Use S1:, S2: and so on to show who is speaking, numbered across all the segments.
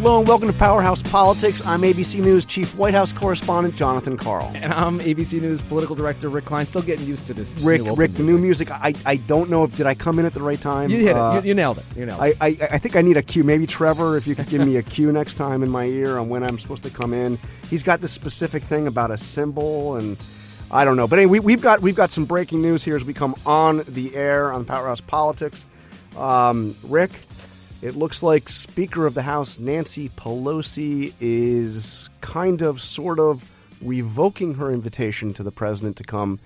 S1: Hello and welcome to Powerhouse Politics. I'm ABC News Chief White House Correspondent Jonathan Karl.
S2: And I'm ABC News Political Director Rick Klein. Still getting used to this.
S1: Rick,
S2: new
S1: Rick, the new music. I, I don't know if did I come in at the right time.
S2: You hit
S1: Uh,
S2: it. You, you nailed it. You nailed it.
S1: I, I, I think I need a cue. Maybe Trevor, if you could give me a cue next time in my ear on when I'm supposed to come in. He's got this specific thing about a cymbal, and I don't know. But anyway, we, we've got we've got some breaking news here as we come on the air on Powerhouse Politics. Um, Rick, it looks like Speaker of the House Nancy Pelosi is kind of, sort of revoking her invitation to the president to come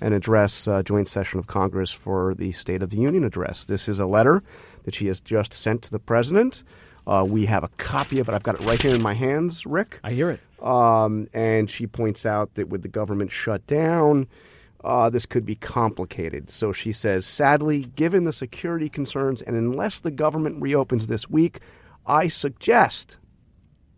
S1: and address a joint session of Congress for the State of the Union address. This is a letter that she has just sent to the president. Uh, we have a copy of it. I've got it right here in my hands, Rick.
S2: I hear it.
S1: Um, and she points out that with the government shut down, uh, this could be complicated. So she says, sadly, given the security concerns, and unless the government reopens this week, I suggest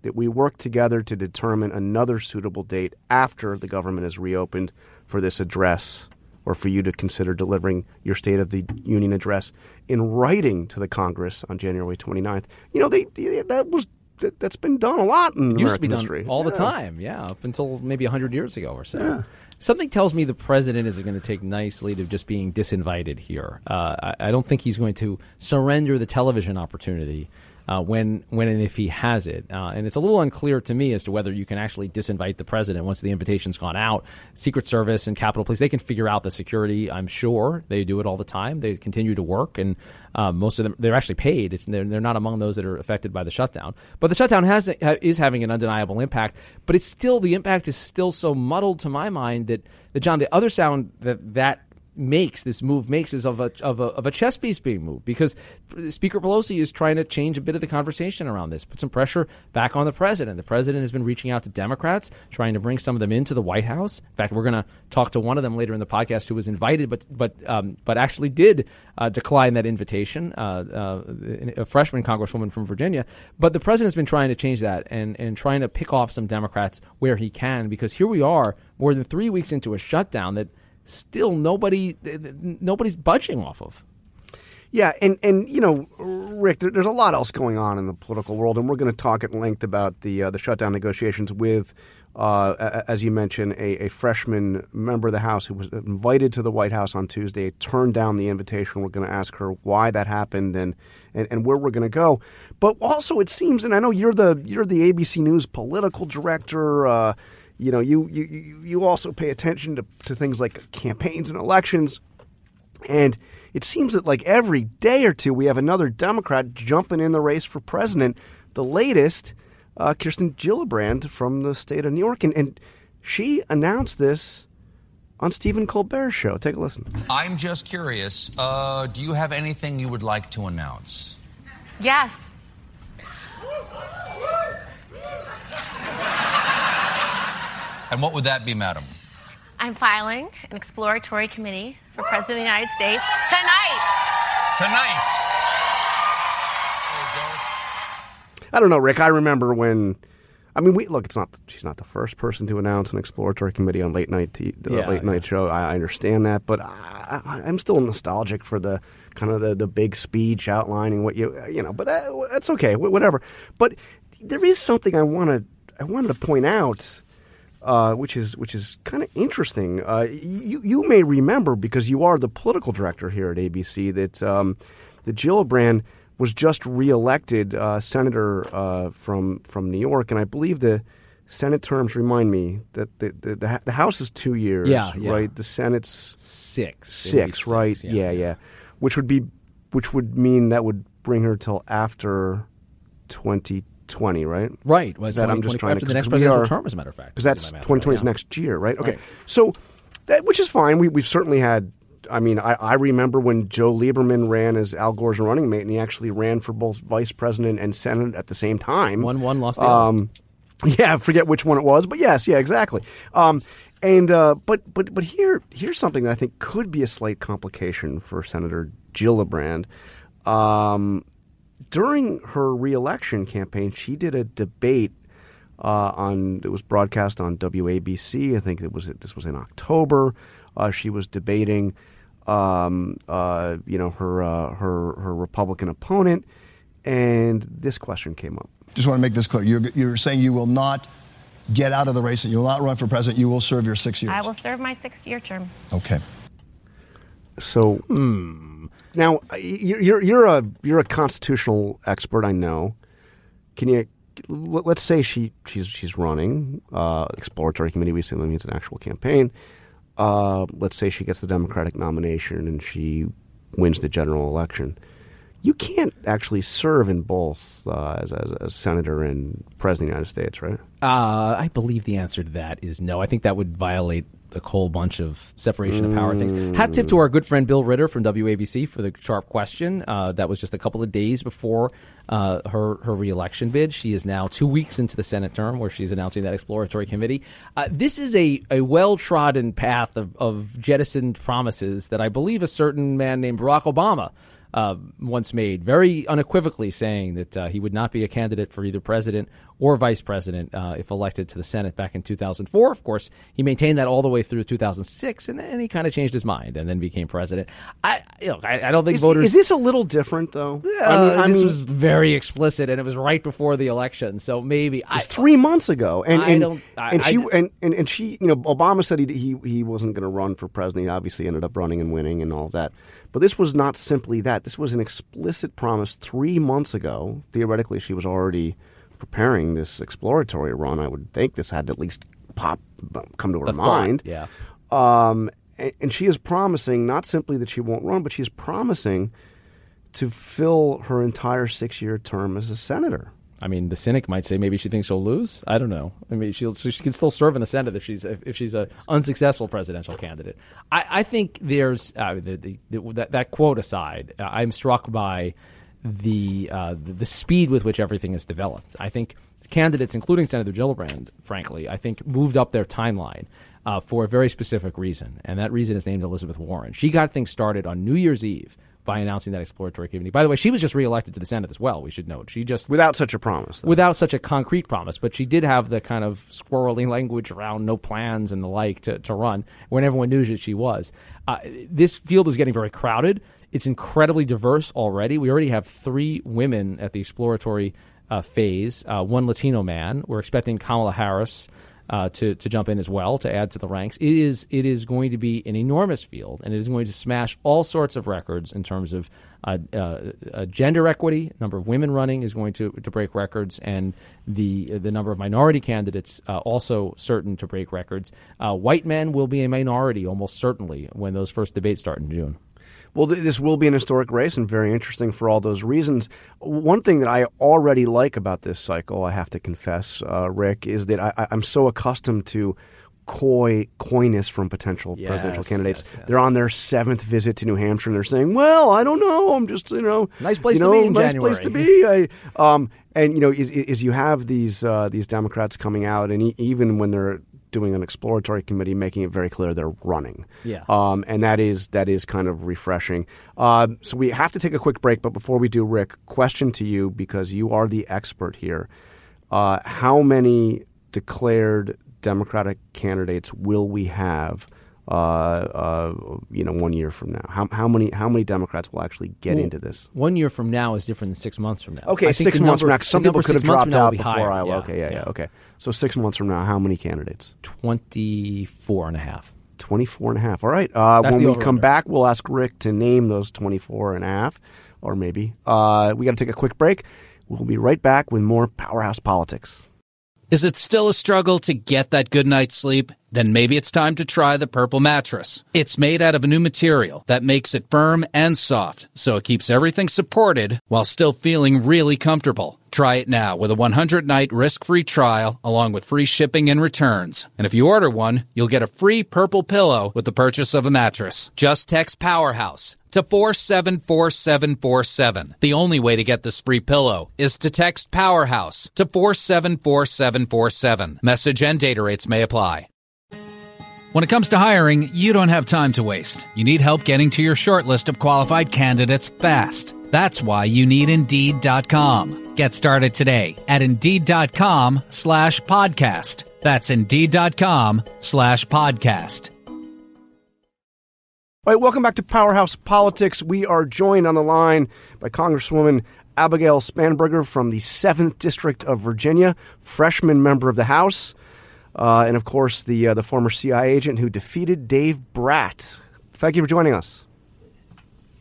S1: that we work together to determine another suitable date after the government is reopened for this address or for you to consider delivering your State of the Union address in writing to the Congress on January 29th. You know, they, they- that was that, that's been done a lot in
S2: Used to be done
S1: history.
S2: all the time. Yeah, up until maybe 100 years ago or so. Something tells me the president isn't going to take nice lead of just being disinvited here. Uh, I, I don't think he's going to surrender the television opportunity uh, when, when and if he has it. Uh, and it's a little unclear to me as to whether you can actually disinvite the president once the invitation's gone out. Secret Service and Capitol Police, they can figure out the security. I'm sure they do it all the time. They continue to work, and uh, most of them they're actually paid. It's they're, they're not among those that are affected by the shutdown. But the shutdown has is having an undeniable impact. But it's still the impact is still so muddled to my mind that that John, the other sound that that makes this move makes is of a of a of a chess piece being moved because Speaker Pelosi is trying to change a bit of the conversation around this, put some pressure back on the president. The president has been reaching out to Democrats, trying to bring some of them into the White House. In fact, we're going to talk to one of them later in the podcast who was invited, but but um, but actually did uh, decline that invitation, uh, uh, a freshman congresswoman from Virginia. But the president's been trying to change that and and trying to pick off some Democrats where he can because here we are more than three weeks into a shutdown that still nobody nobody's budging off of.
S1: Yeah, and and you know, Rick, there, there's a lot else going on in the political world, and we're going to talk at length about the uh, the shutdown negotiations with, uh, as you mentioned, a, a freshman member of the House who was invited to the White House on Tuesday, turned down the invitation. We're going to ask her why that happened and and, and where we're going to go. But also, it seems, and I know you're the you're the ABC News political director. Uh, you know, you, you you you also pay attention to, to things like campaigns and elections. And it seems that like every day or two, we have another Democrat jumping in the race for president. The latest, uh, Kirsten Gillibrand from the state of New York, and, and she announced this on Stephen Colbert's show. Take a listen.
S3: I'm just curious. Uh, do you have anything you would like to announce?
S4: Yes.
S3: And what would that be, madam?
S4: I'm filing an exploratory committee for President of the United States tonight.
S3: Tonight.
S1: I don't know, Rick. I remember when. I mean, we look. It's not. She's not the first person to announce an exploratory committee on late night t- the
S2: Yeah,
S1: late night show. I, I understand that, but I, I, I'm still nostalgic for the kind of the, the big speech outlining what you uh, you know. But uh, that, that's okay. Whatever. But there is something I want to I wanted to point out. Uh, which is which is kind of interesting. Uh, you you may remember because you are the political director here at ABC that um, that Gillibrand was just reelected uh, senator uh, from from New York, and I believe the Senate terms remind me that the the, the, House is two years,
S2: Yeah, yeah.
S1: right? The Senate's
S2: Six,
S1: six, right?
S2: yeah.
S1: yeah, yeah, Which would be which would mean that would bring her till after twenty twenty, right?
S2: Right. Was
S1: That I'm just trying
S2: after
S1: to
S2: the next presidential
S1: are-
S2: term, as a matter of fact.
S1: because that's
S2: if my math
S1: 2020 is
S2: right,
S1: next year, right? Okay,
S2: Right.
S1: so that which is fine. We we've certainly had. I mean, I, I remember when Joe Lieberman ran as Al Gore's running mate, and he actually ran for both vice president and senate at the same time.
S2: One one lost the other.
S1: Um, yeah, I forget which one it was, but yes, yeah, exactly. Um, and uh, but but but here here's something that I think could be a slight complication for Senator Gillibrand. Um, during her reelection campaign, she did a debate uh, on it was broadcast on WABC. I think it was this was in October. Uh, she was debating, um, uh, you know, her uh, her her Republican opponent, and this question came up.
S5: Just want to make this clear. You're, you're saying you will not get out of the race and you will not run for president. You will serve your six years.
S4: I will serve my six year term.
S5: Okay.
S1: So
S2: Hmm.
S1: Now you're you're- a you're a constitutional expert. I know. Can you? let- Let's say she she's she's running uh, exploratory committee. We assume that means an actual campaign. Uh, let's say she gets the Democratic nomination and she wins the general election. You can't actually serve in both uh, as, as as senator and president of the United States, right?
S2: Uh, I believe the answer to that is no. I think that would violate a whole bunch of separation of power things. Hat tip to our good friend Bill Ritter from WABC for the sharp question. Uh, that was just a couple of days before uh, her her reelection bid. She is now two weeks into the Senate term, where she's announcing that exploratory committee. Uh, this is a, a well trodden path of, of jettisoned promises that I believe a certain man named Barack Obama uh, once made, very unequivocally saying that uh, he would not be a candidate for either president or vice president uh, if elected to the Senate back in 2004. Of course, he maintained that all the way through 2006, and then he kind of changed his mind and then became president. I, you know, I, I don't think
S1: Is,
S2: voters.
S1: is this a little different though?
S2: uh, this was very explicit, and it was right before the election, so maybe I,
S1: It's three months ago, and
S2: I
S1: and,
S2: don't- I-
S1: and she
S2: I-
S1: and, and and she, you know, Obama said he he, he wasn't going to run for president. He obviously ended up running and winning and all that. But this was not simply that. This was an explicit promise three months ago. Theoretically, she was already preparing this exploratory run. I would think this had to at least pop come to her
S2: The thought,
S1: mind.
S2: yeah.
S1: Um, and, and she is promising not simply that she won't run, but she's promising to fill her entire six-year term as a senator.
S2: I mean, the cynic might say maybe she thinks she'll lose. I don't know. I mean, she'll, she can still serve in the Senate if she's if, if she's a unsuccessful presidential candidate. I, I think there's uh, the, the, the, that, that quote aside. Uh, I'm struck by the, uh, the the speed with which everything is developed. I think candidates, including Senator Gillibrand, frankly, I think moved up their timeline. Uh, for a very specific reason, and that reason is named Elizabeth Warren. She got things started on New Year's Eve by announcing that exploratory committee. By the way, she was just reelected to the Senate as well. We should note she just
S1: Without such a promise, though.
S2: without such a concrete promise, but she did have the kind of squirrely language around no plans and the like to, to run when everyone knew that she was. Uh, this field is getting very crowded. It's incredibly diverse already. We already have three women at the exploratory uh, phase, uh, one Latino man. We're expecting Kamala Harris. Uh, to, to jump in as well to add to the ranks. It is it is going to be an enormous field, and it is going to smash all sorts of records in terms of uh, uh, uh, gender equity. Number of women running is going to, to break records, and the the number of minority candidates uh, also certain to break records. Uh, white men will be a minority almost certainly when those first debates start in June.
S1: Well, th- this will be an historic race and very interesting for all those reasons. One thing that I already like about this cycle, I have to confess, uh, Rick, is that I, I'm so accustomed to coy coyness from potential
S2: Yes,
S1: presidential candidates.
S2: yes, yes.
S1: They're on their seventh visit to New Hampshire, and they're saying, "Well, I don't know. I'm just, you know,
S2: Nice place
S1: you
S2: to be in
S1: nice place to be." I, um, and you know, is, is you have these uh, these Democrats coming out, and e- even when they're doing an exploratory committee, making it very clear they're running.
S2: Yeah.
S1: Um, and that is that is kind of refreshing. Um, so we have to take a quick break, but before we do, Rick, question to you because you are the expert here. Uh, how many declared Democratic candidates will we have? Uh, uh, you know, one year from now, how, how many how many Democrats will actually get into this?
S2: One year from now is different than six months from now.
S1: Okay, six months
S2: number-
S1: from now. Some people could have
S2: six months from
S1: dropped out
S2: be
S1: before
S2: higher.
S1: Iowa.
S2: Yeah,
S1: okay, yeah, yeah, okay. So six months from now, how many candidates?
S2: 24 and a half.
S1: 24 and a half. All right. Uh, when we come back, we'll ask Rick to name those 24 and a half, or maybe. Uh, we got to take a quick break. We'll be right back with more Powerhouse Politics.
S6: Is it still a struggle to get that good night's sleep? Then maybe it's time to try the Purple Mattress. It's made out of a new material that makes it firm and soft, so it keeps everything supported while still feeling really comfortable. Try it now with a 100 night risk free trial along with free shipping and returns. And if you order one, you'll get a free purple pillow with the purchase of a mattress. Just text Powerhouse to 474747. The only way to get this free pillow is to text Powerhouse to 474747. Message and data rates may apply.
S7: When it comes to hiring, you don't have time to waste. You need help getting to your short list of qualified candidates fast. That's why you need Indeed.com. Get started today at Indeed.com slash podcast. That's Indeed.com slash podcast.
S1: All right, welcome back to Powerhouse Politics. We are joined on the line by Congresswoman Abigail Spanberger from the 7th District of Virginia, freshman member of the House, uh, and of course, the, uh, the former CIA agent who defeated Dave Brat. Thank you for joining us.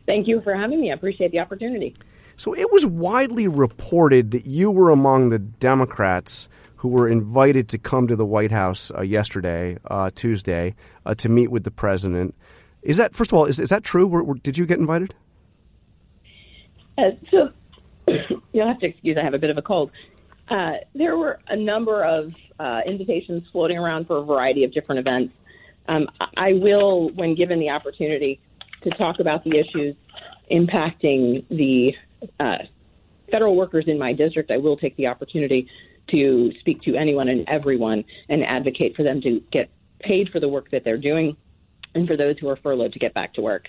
S8: Thank you for having me. I appreciate the opportunity.
S1: So, it was widely reported that you were among the Democrats who were invited to come to the White House uh, yesterday, uh, Tuesday, uh, to meet with the president. Is that first of all? Is, is that true? Were, were, did you get invited?
S8: Uh, so you'll have to excuse. I have a bit of a cold. Uh, there were a number of uh, invitations floating around for a variety of different events. Um, I will, when given the opportunity, to talk about the issues impacting the uh, federal workers in my district. I will take the opportunity to speak to anyone and everyone and advocate for them to get paid for the work that they're doing and for those who are furloughed to get back to work.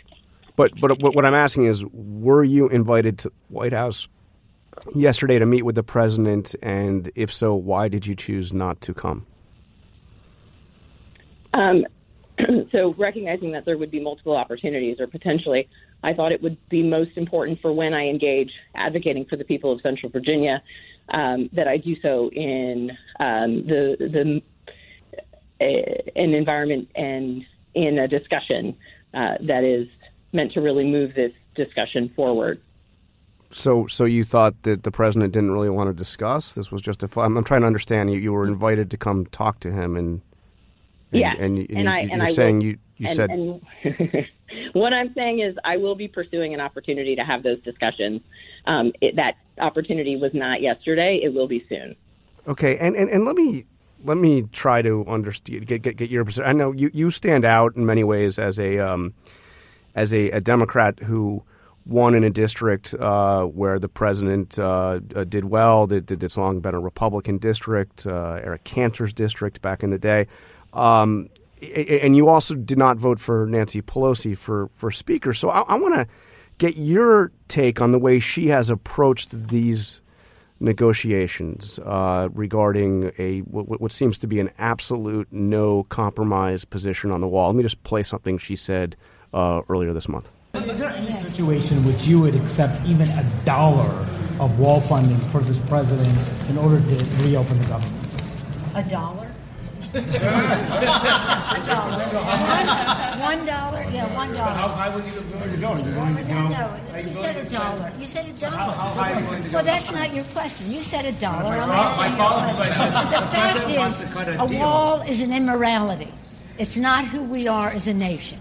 S1: But but what I'm asking is, were you invited to White House yesterday to meet with the president, and if so, why did you choose not to come?
S8: Um, so recognizing that there would be multiple opportunities, or potentially, I thought it would be most important for when I engage advocating for the people of Central Virginia um, that I do so in um, the the uh, an environment and in a discussion uh, that is meant to really move this discussion forward.
S1: So, so you thought that the president didn't really want to discuss? This was just a. I'm, I'm trying to understand. You, you were invited to come talk to him, and, and
S8: yeah,
S1: and, and,
S8: and I,
S1: you,
S8: and
S1: are
S8: I
S1: saying
S8: will,
S1: you you said
S8: and what I'm saying is I will be pursuing an opportunity to have those discussions. Um, it, that opportunity was not yesterday; it will be soon.
S1: Okay, and, and, and let me let me try to understand get, get, get your perspective. I know you, you stand out in many ways as a um, as a, a Democrat who won in a district uh, where the president uh, uh, did well. Did, did long been a Republican district, uh, Eric Cantor's district back in the day. Um, and you also did not vote for Nancy Pelosi for, for Speaker. So I, I want to get your take on the way she has approached these negotiations uh, regarding a what, what, seems to be an absolute no compromise position on the wall. Let me just play something she said uh, earlier this month.
S9: Is there any situation in which you would accept even a dollar of wall funding for this president in order to reopen the government?
S10: A dollar? A dollar. One, one dollar? Yeah, one dollar.
S9: How high would you willing to go? You're willing to go?
S10: No, no. You said a dollar. You said a dollar.
S9: How, how high are you willing to go?
S10: Well, that's not your question. You said a dollar. I'm answering your
S9: follow-up
S10: question.
S9: question is,
S10: The
S9: the president wants
S10: fact
S9: to cut
S10: is,
S9: a
S10: a
S9: deal.
S10: wall is an immorality. It's not who we are as a nation.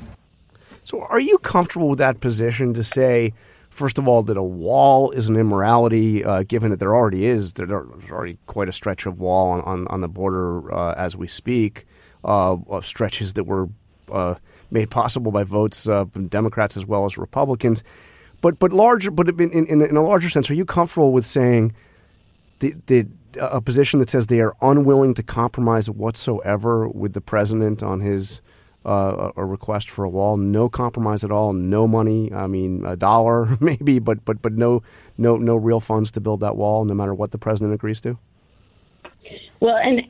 S1: So, are you comfortable with that position to say, first of all, that a wall is an immorality, uh, given that there already is there's already quite a stretch of wall on, on, on the border uh, as we speak, uh, of stretches that were uh, made possible by votes uh, from Democrats as well as Republicans. But but larger, but in, in, in a larger sense, are you comfortable with saying the, the a position that says they are unwilling to compromise whatsoever with the president on his uh, a request for a wall, no compromise at all, no money. I mean, a dollar maybe, but but but no no no real funds to build that wall, no matter what the president agrees to.
S8: Well, and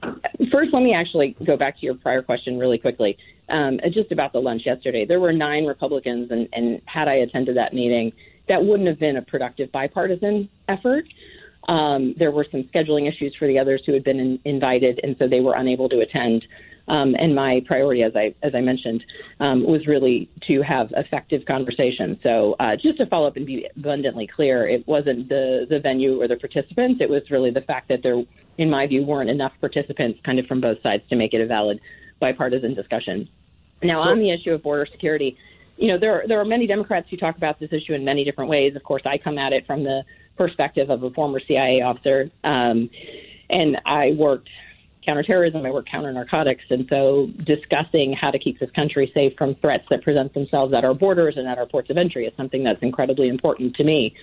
S8: first, let me actually go back to your prior question really quickly, um, just about the lunch yesterday. There were nine Republicans, and, and had I attended that meeting, that wouldn't have been a productive bipartisan effort. Um, there were some scheduling issues for the others who had been in, invited, and so they were unable to attend. Um, and my priority, as I as I mentioned, um, was really to have effective conversation. So uh, just to follow up and be abundantly clear, it wasn't the the venue or the participants. It was really the fact that there, in my view, weren't enough participants, kind of from both sides, to make it a valid bipartisan discussion. Now,
S1: So-
S8: on the issue of border security, you know, there are, there are many Democrats who talk about this issue in many different ways. Of course, I come at it from the perspective of a former CIA officer, um, and I worked counterterrorism, I work counter narcotics, and so discussing how to keep this country safe from threats that present themselves at our borders and at our ports of entry is something that's incredibly important to me.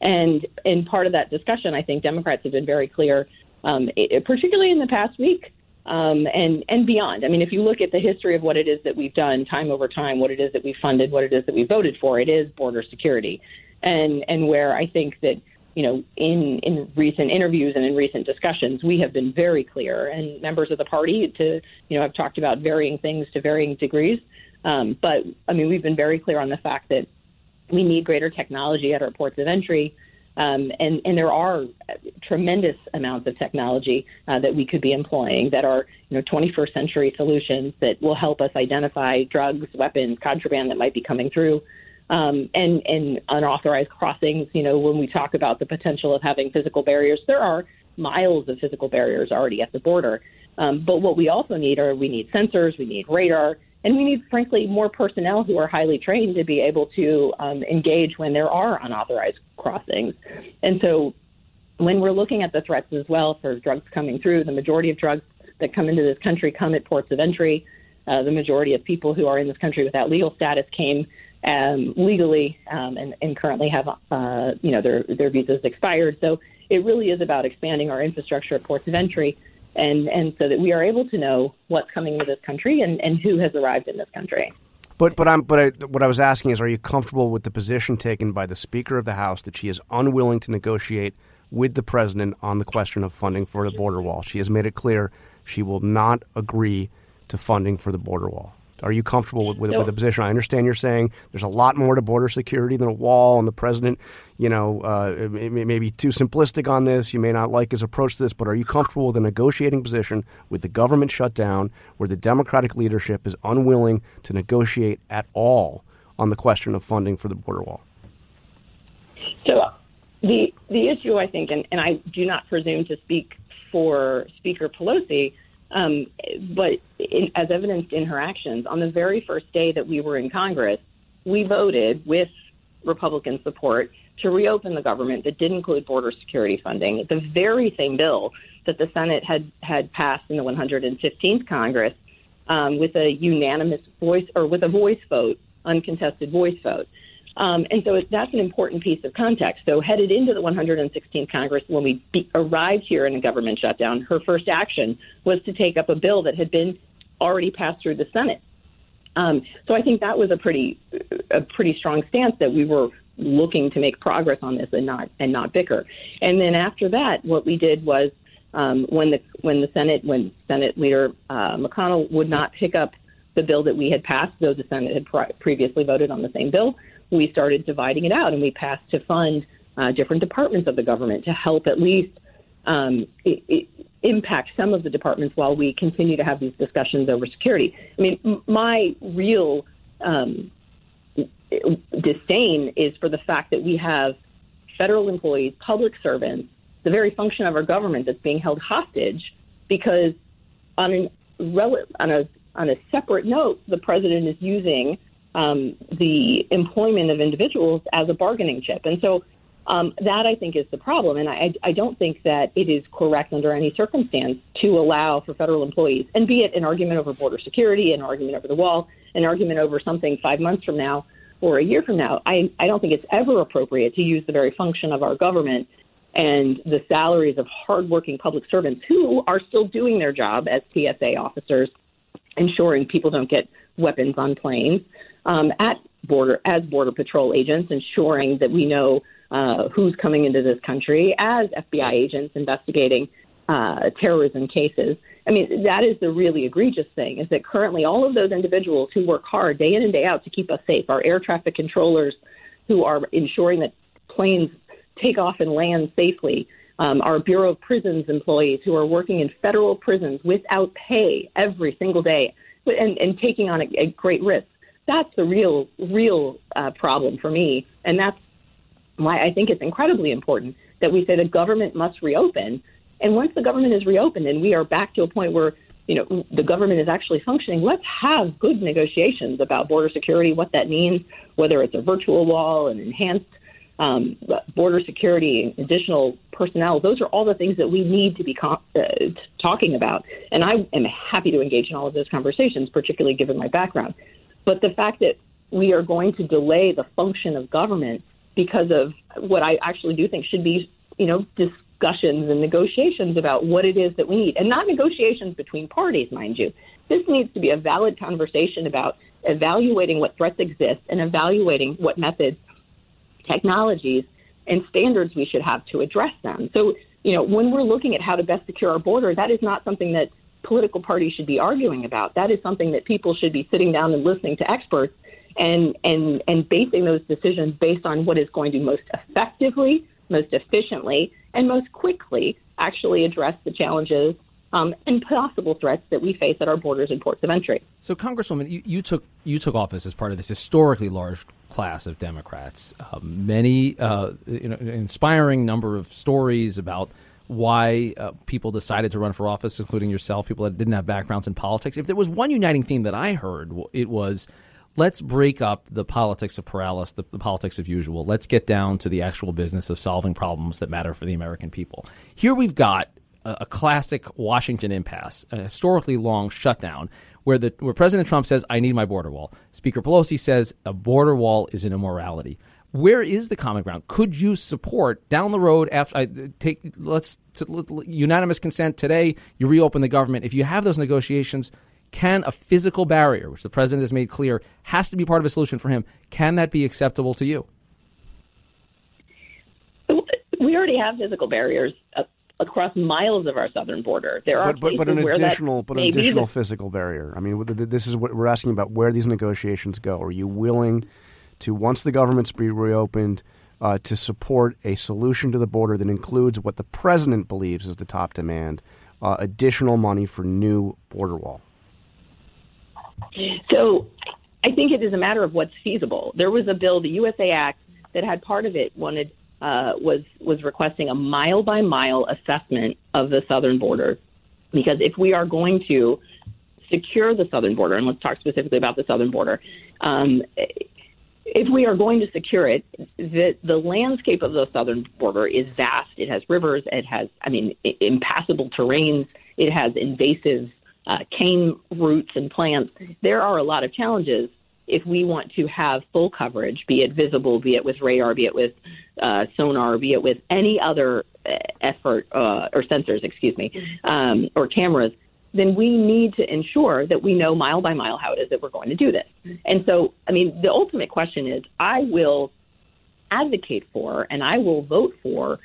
S8: And in part of that discussion, I think Democrats have been very clear, um, it, particularly in the past week, um, and and beyond. I mean, if you look at the history of what it is that we've done time over time, what it is that we funded, what it is that we voted for, it is border security, and and where I think that you know in in recent interviews and in recent discussions, we have been very clear, and members of the party to you know have talked about varying things to varying degrees. Um, but I mean, we've been very clear on the fact that we need greater technology at our ports of entry. Um, and, and there are tremendous amounts of technology uh, that we could be employing that are, you know, 21st century solutions that will help us identify drugs, weapons, contraband that might be coming through. Um, and, and unauthorized crossings, you know, when we talk about the potential of having physical barriers, there are miles of physical barriers already at the border. Um, but what we also need are we need sensors, we need radar, and we need, frankly, more personnel who are highly trained to be able to um, engage when there are unauthorized crossings. And so when we're looking at the threats as well for drugs coming through, the majority of drugs that come into this country come at ports of entry. Uh, the majority of people who are in this country without legal status came um, legally um, and, and, currently have, uh, you know, their, their visas expired. So it really is about expanding our infrastructure at ports of entry and and so that we are able to know what's coming into this country and, and who has arrived in this country.
S1: But but I'm but I, what I was asking is, are you comfortable with the position taken by the Speaker of the House that she is unwilling to negotiate with the president on the question of funding for the border wall? She has made it clear she will not agree to funding for the border wall. Are you comfortable with, with, with, the position? I understand you're saying there's a lot more to border security than a wall, and the president, you know, uh, may, may be too simplistic on this. You may not like his approach to this, but are you comfortable with a negotiating position with the government shut down, where the Democratic leadership is unwilling to negotiate at all on the question of funding for the border wall?
S8: So, the the issue, I think, and, and I do not presume to speak for Speaker Pelosi um, but in, as evidenced in her actions, on the very first day that we were in Congress, we voted with Republican support to reopen the government that did include border security funding. The very same bill that the Senate had, had passed in the 115th Congress um, with a unanimous voice or with a voice vote, uncontested voice vote. Um, and so that's an important piece of context. So, headed into the 116th Congress, when we be- arrived here in a government shutdown, her first action was to take up a bill that had been already passed through the Senate. Um, so, I think that was a pretty a pretty strong stance that we were looking to make progress on this and not and not bicker. And then after that, what we did was um, when the when the Senate when Senate Leader uh, McConnell would not pick up the bill that we had passed, though the Senate had pre- previously voted on the same bill we started dividing it out and we passed to fund uh, different departments of the government to help at least um, it, it impact some of the departments while we continue to have these discussions over security. I mean, my real um, disdain is for the fact that we have federal employees, public servants, the very function of our government that's being held hostage because on an on a on a separate note, the president is using um, the employment of individuals as a bargaining chip. And so um, that I think is the problem. And I, I don't think that it is correct under any circumstance to allow for federal employees, and be it an argument over border security, an argument over the wall, an argument over something five months from now or a year from now, I, I don't think it's ever appropriate to use the very function of our government and the salaries of hardworking public servants who are still doing their job as TSA officers, ensuring people don't get weapons on planes, um, at border as border patrol agents, ensuring that we know uh, who's coming into this country as FBI agents investigating uh, terrorism cases. I mean, that is the really egregious thing is that currently all of those individuals who work hard day in and day out to keep us safe, our air traffic controllers who are ensuring that planes take off and land safely, um, our Bureau of Prisons employees who are working in federal prisons without pay every single day and, and taking on a, a great risk that's the real real uh, problem for me, and that's why I think it's incredibly important that we say the government must reopen. And once the government is reopened and we are back to a point where you know the government is actually functioning, let's have good negotiations about border security, what that means, whether it's a virtual wall, an enhanced um, border security, additional personnel. Those are all the things that we need to be uh, talking about. And I am happy to engage in all of those conversations, particularly given my background. But the fact that we are going to delay the function of government because of what I actually do think should be, you know, discussions and negotiations about what it is that we need, and not negotiations between parties, mind you. This needs to be a valid conversation about evaluating what threats exist and evaluating what methods, technologies, and standards we should have to address them. So, you know, when we're looking at how to best secure our border, that is not something that political parties should be arguing about. That is something that people should be sitting down and listening to experts and and and basing those decisions based on what is going to most effectively, most efficiently, and most quickly actually address the challenges um, and possible threats that we face at our borders and ports of entry.
S2: So, Congresswoman, you, you took you took office as part of this historically large class of Democrats. Uh, many uh, you know, inspiring number of stories about why uh, people decided to run for office, including yourself, people that didn't have backgrounds in politics. If there was one uniting theme that I heard, it was let's break up the politics of paralysis, the, the, politics of usual. Let's get down to the actual business of solving problems that matter for the American people. Here we've got a, a classic Washington impasse, a historically long shutdown. Where the where President Trump says, "I need my border wall," Speaker Pelosi says, "A border wall is an immorality." Where is the common ground? Could you support down the road after I take let's to unanimous consent today? You reopen the government. If you have those negotiations, can a physical barrier, which the president has made clear, has to be part of a solution for him, can that be acceptable to you?
S8: We already have physical barriers uh, across miles of our southern border. There are
S1: but, but, but an additional but an additional the, physical barrier. I mean, this is what we're asking about where these negotiations go. Are you willing? To once the government's be reopened uh, to support a solution to the border that includes what the president believes is the top demand uh, additional money for new border wall?
S8: So I think it is a matter of what's feasible. There was a bill, the USA Act, that had part of it wanted uh, was was requesting a mile by mile assessment of the southern border, because if we are going to secure the southern border, and let's talk specifically about the southern border, um, if we are going to secure it, the the landscape of the southern border is vast. It has rivers. It has, I mean, impassable terrains. It has invasive uh, cane roots and plants. There are a lot of challenges if we want to have full coverage, be it visible, be it with radar, be it with uh, sonar, be it with any other uh, effort uh, or sensors, excuse me, um, or cameras then we need to ensure that we know mile by mile how it is that we're going to do this. And so, I mean, the ultimate question is I will advocate for and I will vote for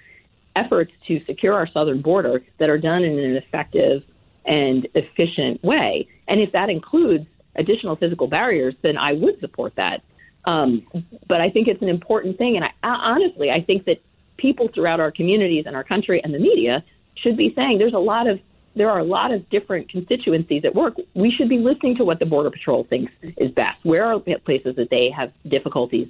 S8: efforts to secure our southern border that are done in an effective and efficient way. And if that includes additional physical barriers, then I would support that. Um, but I think it's an important thing. And I, honestly, I think that people throughout our communities and our country and the media should be saying there's a lot of there are a lot of different constituencies at work. We should be listening to what the Border Patrol thinks is best. Where are places that they have difficulties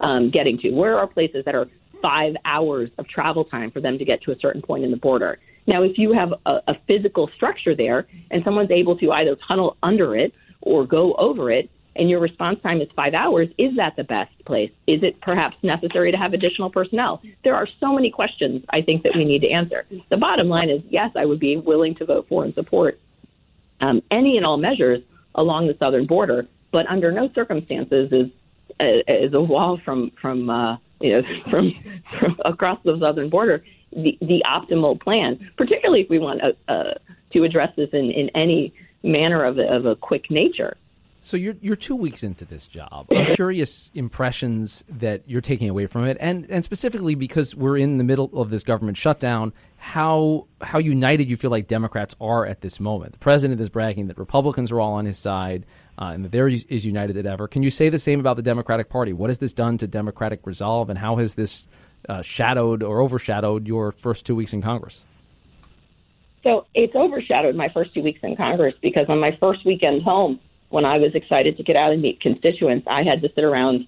S8: um, getting to? Where are places that are five hours of travel time for them to get to a certain point in the border? Now, if you have a, a physical structure there and someone's able to either tunnel under it or go over it, and your response time is five hours, is that the best place? Is it perhaps necessary to have additional personnel? There are so many questions I think that we need to answer. The bottom line is yes, I would be willing to vote for and support um, any and all measures along the southern border, but under no circumstances is is a wall from from uh, you know from, from across the southern border the, the optimal plan, particularly if we want uh, uh, to address this in, in any manner of, of a quick nature.
S2: So you're you're two weeks into this job. I'm curious impressions that you're taking away from it, and and specifically because we're in the middle of this government shutdown, how how united you feel like Democrats are at this moment. The president is bragging that Republicans are all on his side, uh, and that they're as united as ever. Can you say the same about the Democratic Party? What has this done to Democratic resolve, and how has this uh, shadowed or overshadowed your first two weeks in Congress?
S8: So it's overshadowed my first two weeks in Congress because on my first weekend home when I was excited to get out and meet constituents, I had to sit around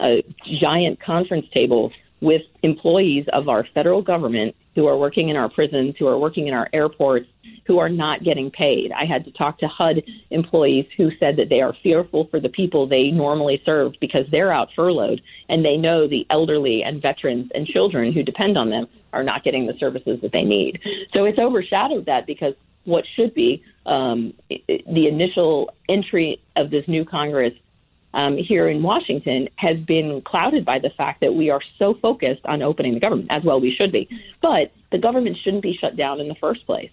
S8: a giant conference table with employees of our federal government who are working in our prisons, who are working in our airports, who are not getting paid. I had to talk to HUD employees who said that they are fearful for the people they normally serve because they're out furloughed and they know the elderly and veterans and children who depend on them are not getting the services that they need. So it's overshadowed that because what should be um, the initial entry of this new Congress um, here in Washington has been clouded by the fact that we are so focused on opening the government, as well we should be. But the government shouldn't be shut down in the first place.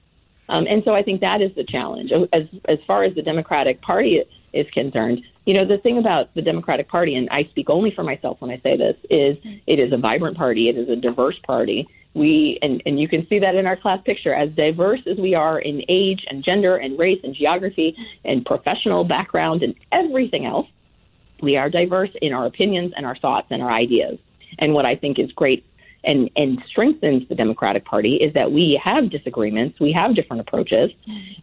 S8: Um, and so I think that is the challenge. As, as far as the Democratic Party is concerned. You know, the thing about the Democratic Party, and I speak only for myself when I say this, is it is a vibrant party. It is a diverse party. We and, and you can see that in our class picture, as diverse as we are in age and gender and race and geography and professional background and everything else, we are diverse in our opinions and our thoughts and our ideas. And what I think is great and, and strengthens the Democratic Party is that we have disagreements, we have different approaches,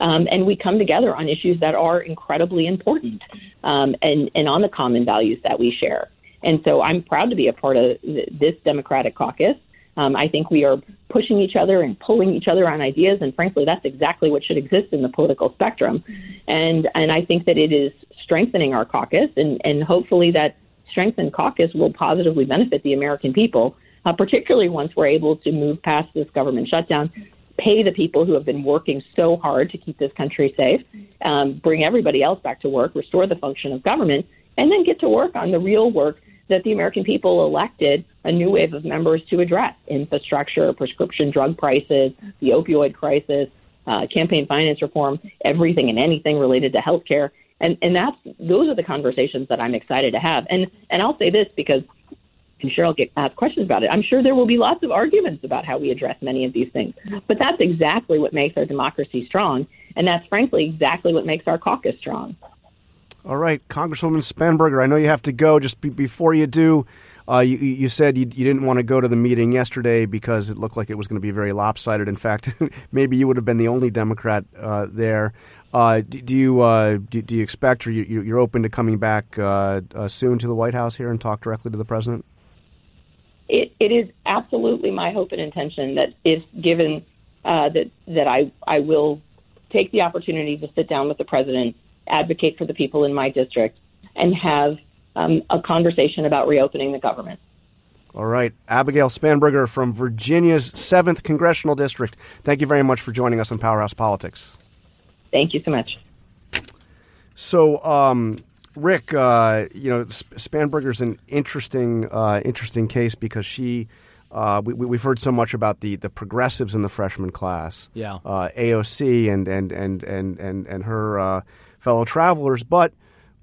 S8: um, and we come together on issues that are incredibly important um, and, and on the common values that we share. And so I'm proud to be a part of this Democratic caucus. Um, I think we are pushing each other and pulling each other on ideas, and frankly, that's exactly what should exist in the political spectrum. And and I think that it is strengthening our caucus, and and hopefully that strengthened caucus will positively benefit the American people, uh, particularly once we're able to move past this government shutdown, pay the people who have been working so hard to keep this country safe, um, bring everybody else back to work, restore the function of government, and then get to work on the real work that the American people elected a new wave of members to address infrastructure, prescription drug prices, the opioid crisis, uh, campaign finance reform, everything and anything related to health care. And, and that's those are the conversations that I'm excited to have. And and I'll say this because I'm sure I'll get asked questions about it. I'm sure there will be lots of arguments about how we address many of these things. But that's exactly what makes our democracy strong. And that's frankly exactly what makes our caucus strong.
S1: All right, Congresswoman Spanberger, I know you have to go. Just be, before you do, uh, you, you, said you, you, didn't want to go to the meeting yesterday because it looked like it was going to be very lopsided. In fact, maybe you would have been the only Democrat uh, there. Uh, do, do, you uh, do, do, you expect, or you, are open to coming back uh, uh, soon to the White House here and talk directly to the president?
S8: It, it is absolutely my hope and intention that if given that that I I will take the opportunity to sit down with the president advocate for the people in my district, and have um, a conversation about reopening the government.
S1: All right. Abigail Spanberger from Virginia's 7th Congressional District. Thank you very much for joining us on Powerhouse Politics.
S8: Thank you so much.
S1: So, um, Rick, uh, you know, Spanberger's an interesting, uh, interesting case because she, uh, we, have heard so much about the, the progressives in the freshman class.
S2: Yeah.
S1: Uh, AOC and and and and and and her uh, fellow travelers. But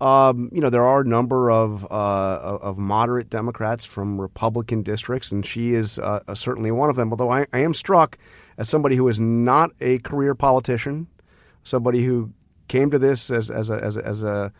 S1: um, you know, there are a number of uh, of moderate Democrats from Republican districts, and she is uh, uh, certainly one of them. Although I, I, am struck as somebody who is not a career politician, somebody who came to this as as a, as a, as a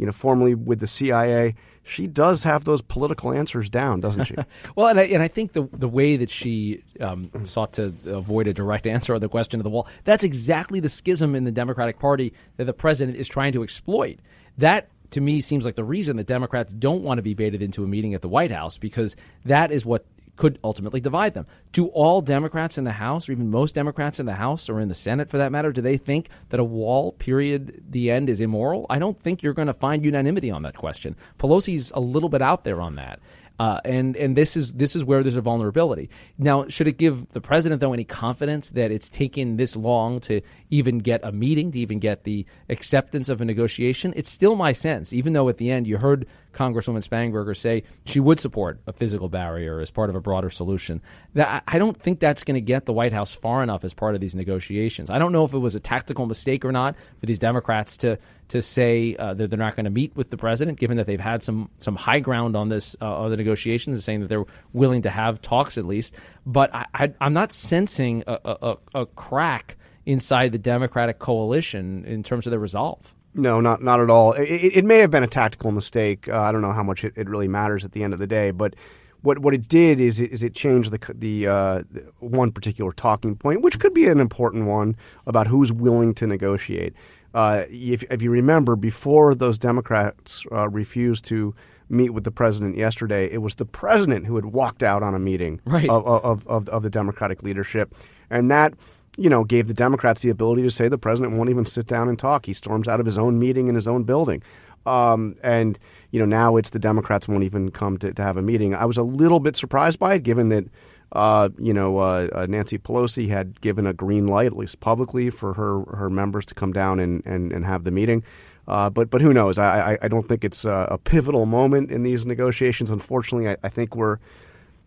S1: you know formerly with the CIA she does have those political answers down, doesn't she?
S2: well, and I, and I think the the way that she um, sought to avoid a direct answer on the question of the wall, that's exactly the schism in the Democratic Party that the president is trying to exploit. That to me seems like the reason that Democrats don't want to be baited into a meeting at the White House because that is what could ultimately divide them. Do all Democrats in the House, or even most Democrats in the House or in the Senate for that matter, do they think that a wall, period, the end, is immoral? I don't think you're going to find unanimity on that question. Pelosi's a little bit out there on that. Uh, and and this is this is where there's a vulnerability. Now, should it give the president though any confidence that it's taken this long to even get a meeting, to even get the acceptance of a negotiation? It's still my sense, even though at the end you heard Congresswoman Spanberger say she would support a physical barrier as part of a broader solution. That I don't think that's going to get the White House far enough as part of these negotiations. I don't know if it was a tactical mistake or not for these Democrats to to say uh, that they're not going to meet with the president, given that they've had some some high ground on this uh, on the negotiations, saying that they're willing to have talks at least. But I, am not sensing a, a, a crack inside the Democratic coalition in terms of their resolve.
S1: No, not not at all. It, it, may have been a tactical mistake. Uh, I don't know how much it, it, really matters at the end of the day, but what what it did is it, is it changed the the, uh, one particular talking point, which could be an important one about who's willing to negotiate. Uh, if, if, you remember, before those Democrats uh, refused to meet with the president yesterday, it was the president who had walked out on a meeting
S2: right.
S1: of, of, of, of the Democratic leadership, and that you know, gave the Democrats the ability to say the president won't even sit down and talk. He storms out of his own meeting in his own building. Um, and, you know, now it's the Democrats won't even come to, to have a meeting. I was a little bit surprised by it, given that, uh, you know, uh, uh, Nancy Pelosi had given a green light, at least publicly, for her, her members to come down and, and, and have the meeting. Uh, but but who knows? I, I, I don't think it's a, a, pivotal moment in these negotiations. Unfortunately, I, I think we're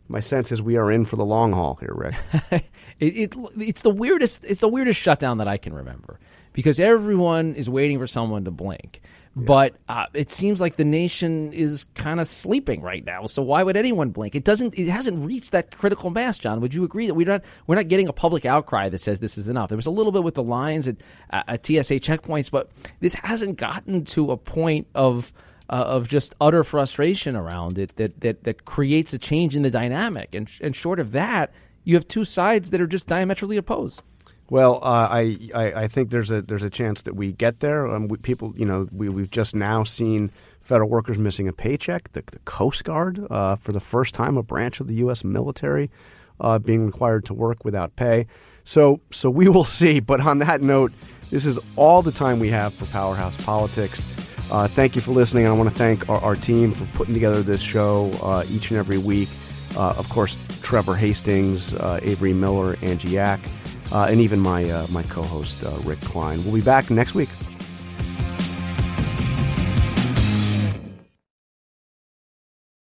S1: my sense is we are in for the long haul here, Rick.
S2: it, it, it's the weirdest. It's the weirdest shutdown that I can remember because everyone is waiting for someone to blink. But uh, it seems like the nation is kind of sleeping right now. So why would anyone blink? It doesn't. It hasn't reached that critical mass, John. Would you agree that we're not we're not getting a public outcry that says this is enough? There was a little bit with the lines at, at TSA checkpoints, but this hasn't gotten to a point of uh, of just utter frustration around it that, that that creates a change in the dynamic. And and short of that, you have two sides that are just diametrically opposed.
S1: Well, uh, I, I I think there's a there's a chance that we get there. Um, we, people, you know, we we've just now seen federal workers missing a paycheck. The, the Coast Guard, uh, for the first time, a branch of the U.S. military, uh, being required to work without pay. So so we will see. But on that note, this is all the time we have for Powerhouse Politics. Uh, thank you for listening. I want to thank our, our team for putting together this show uh, each and every week. Uh, of course, Trevor Hastings, Avery Miller, Angie Yack, uh, and even my uh, my co-host Rick Klein. We'll be back next week.